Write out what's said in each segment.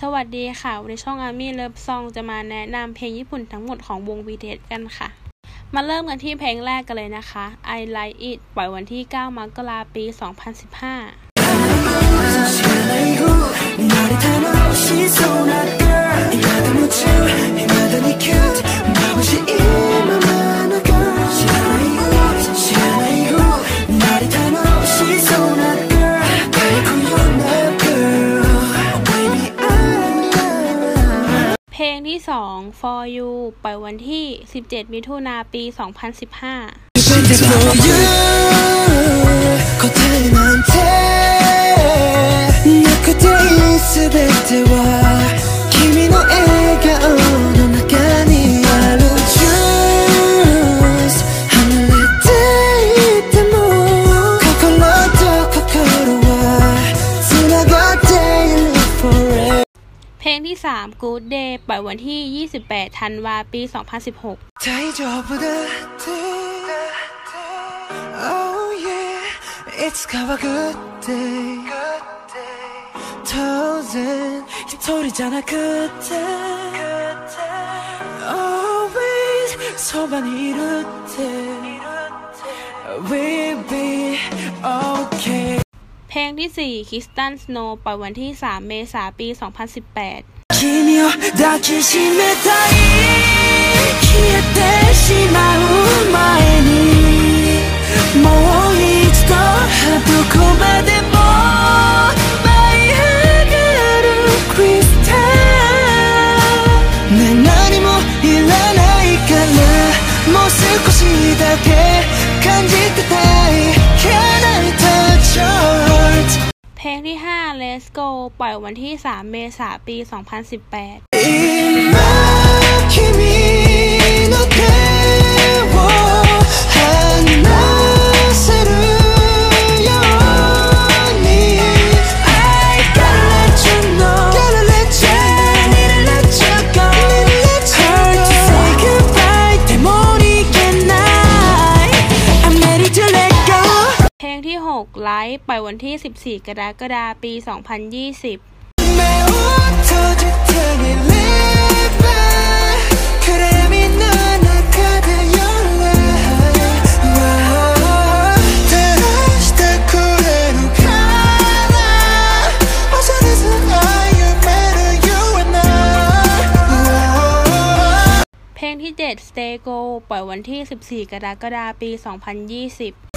สวัสดีค่ะ วันนี้ช่องอามี่เลิฟซองจะมาแนะนำเพลงญี่ปุ่นทั้งหมดของวง BTS กันค่ะ มาเริ่มกันที่เพลงแรกกันเลยนะคะ I Like It ปล่อยวันที่ 9 มกราปี 2015 เพลงที่2 For You ปล่อยวันที่ 17 มิถุนาปี 2015 เพลงที่ 3 Good Day ปล่อยวันที่ 28 ธันวาปี 2016터만이룰 때 We'll be okay เพลงที่ 4 Kristen Snow ปล่อยวันที่ 3 เมษายนปี 2018君を抱きしめたい消えてしまう前にもう一度どこまでも舞い上がるクリスタルね何もいらないからもう少しだけ ที่ 5 Let's Go ปล่อยวันที่ 3 เมษายนปี 2018 6 ไลค์ปวันที่ 14 กรกฎาคม ปี 2020เพลงที่ 7 Stay Go ปล่อยวันที่ 14 กรกฎาคม ปี 2020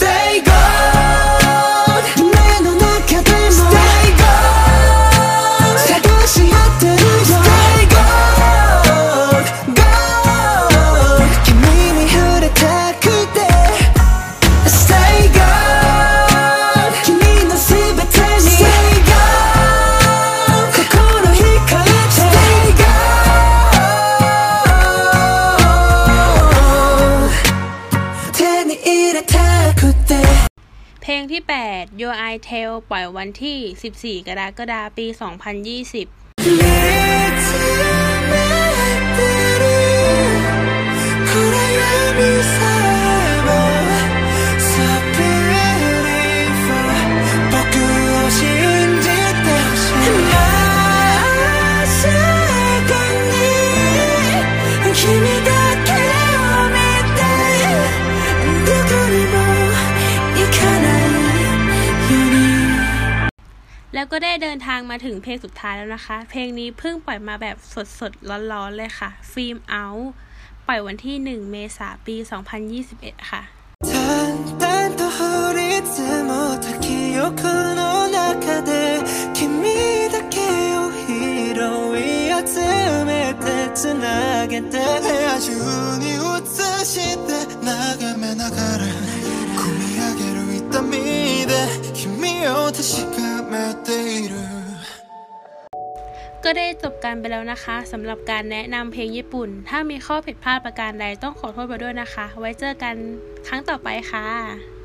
เพลงที่ 8 Your I Tell ปล่อยวันที่ 14 กรกฎาคมปี 2020見 แล้วก็ได้เดินทางมาถึงเพลงสุดท้ายแล้วนะคะ เพลงนี้เพิ่งปล่อยมาแบบสดๆ ร้อนๆ เลยค่ะ Film Out ปล่อยวันที่ 1 เมษายนปี 2021 ค่ะ 淡々と降り積もった記憶の中で君だけを拾い集めてつなげて部屋中に映して眺めながら ก็ได้จบกันไปแล้วนะคะสำหรับการแนะนำเพลงญี่ปุ่น ถ้ามีข้อผิดพลาดประการใดต้องขอโทษไปด้วยนะคะ ไว้เจอกันครั้งต่อไปค่ะ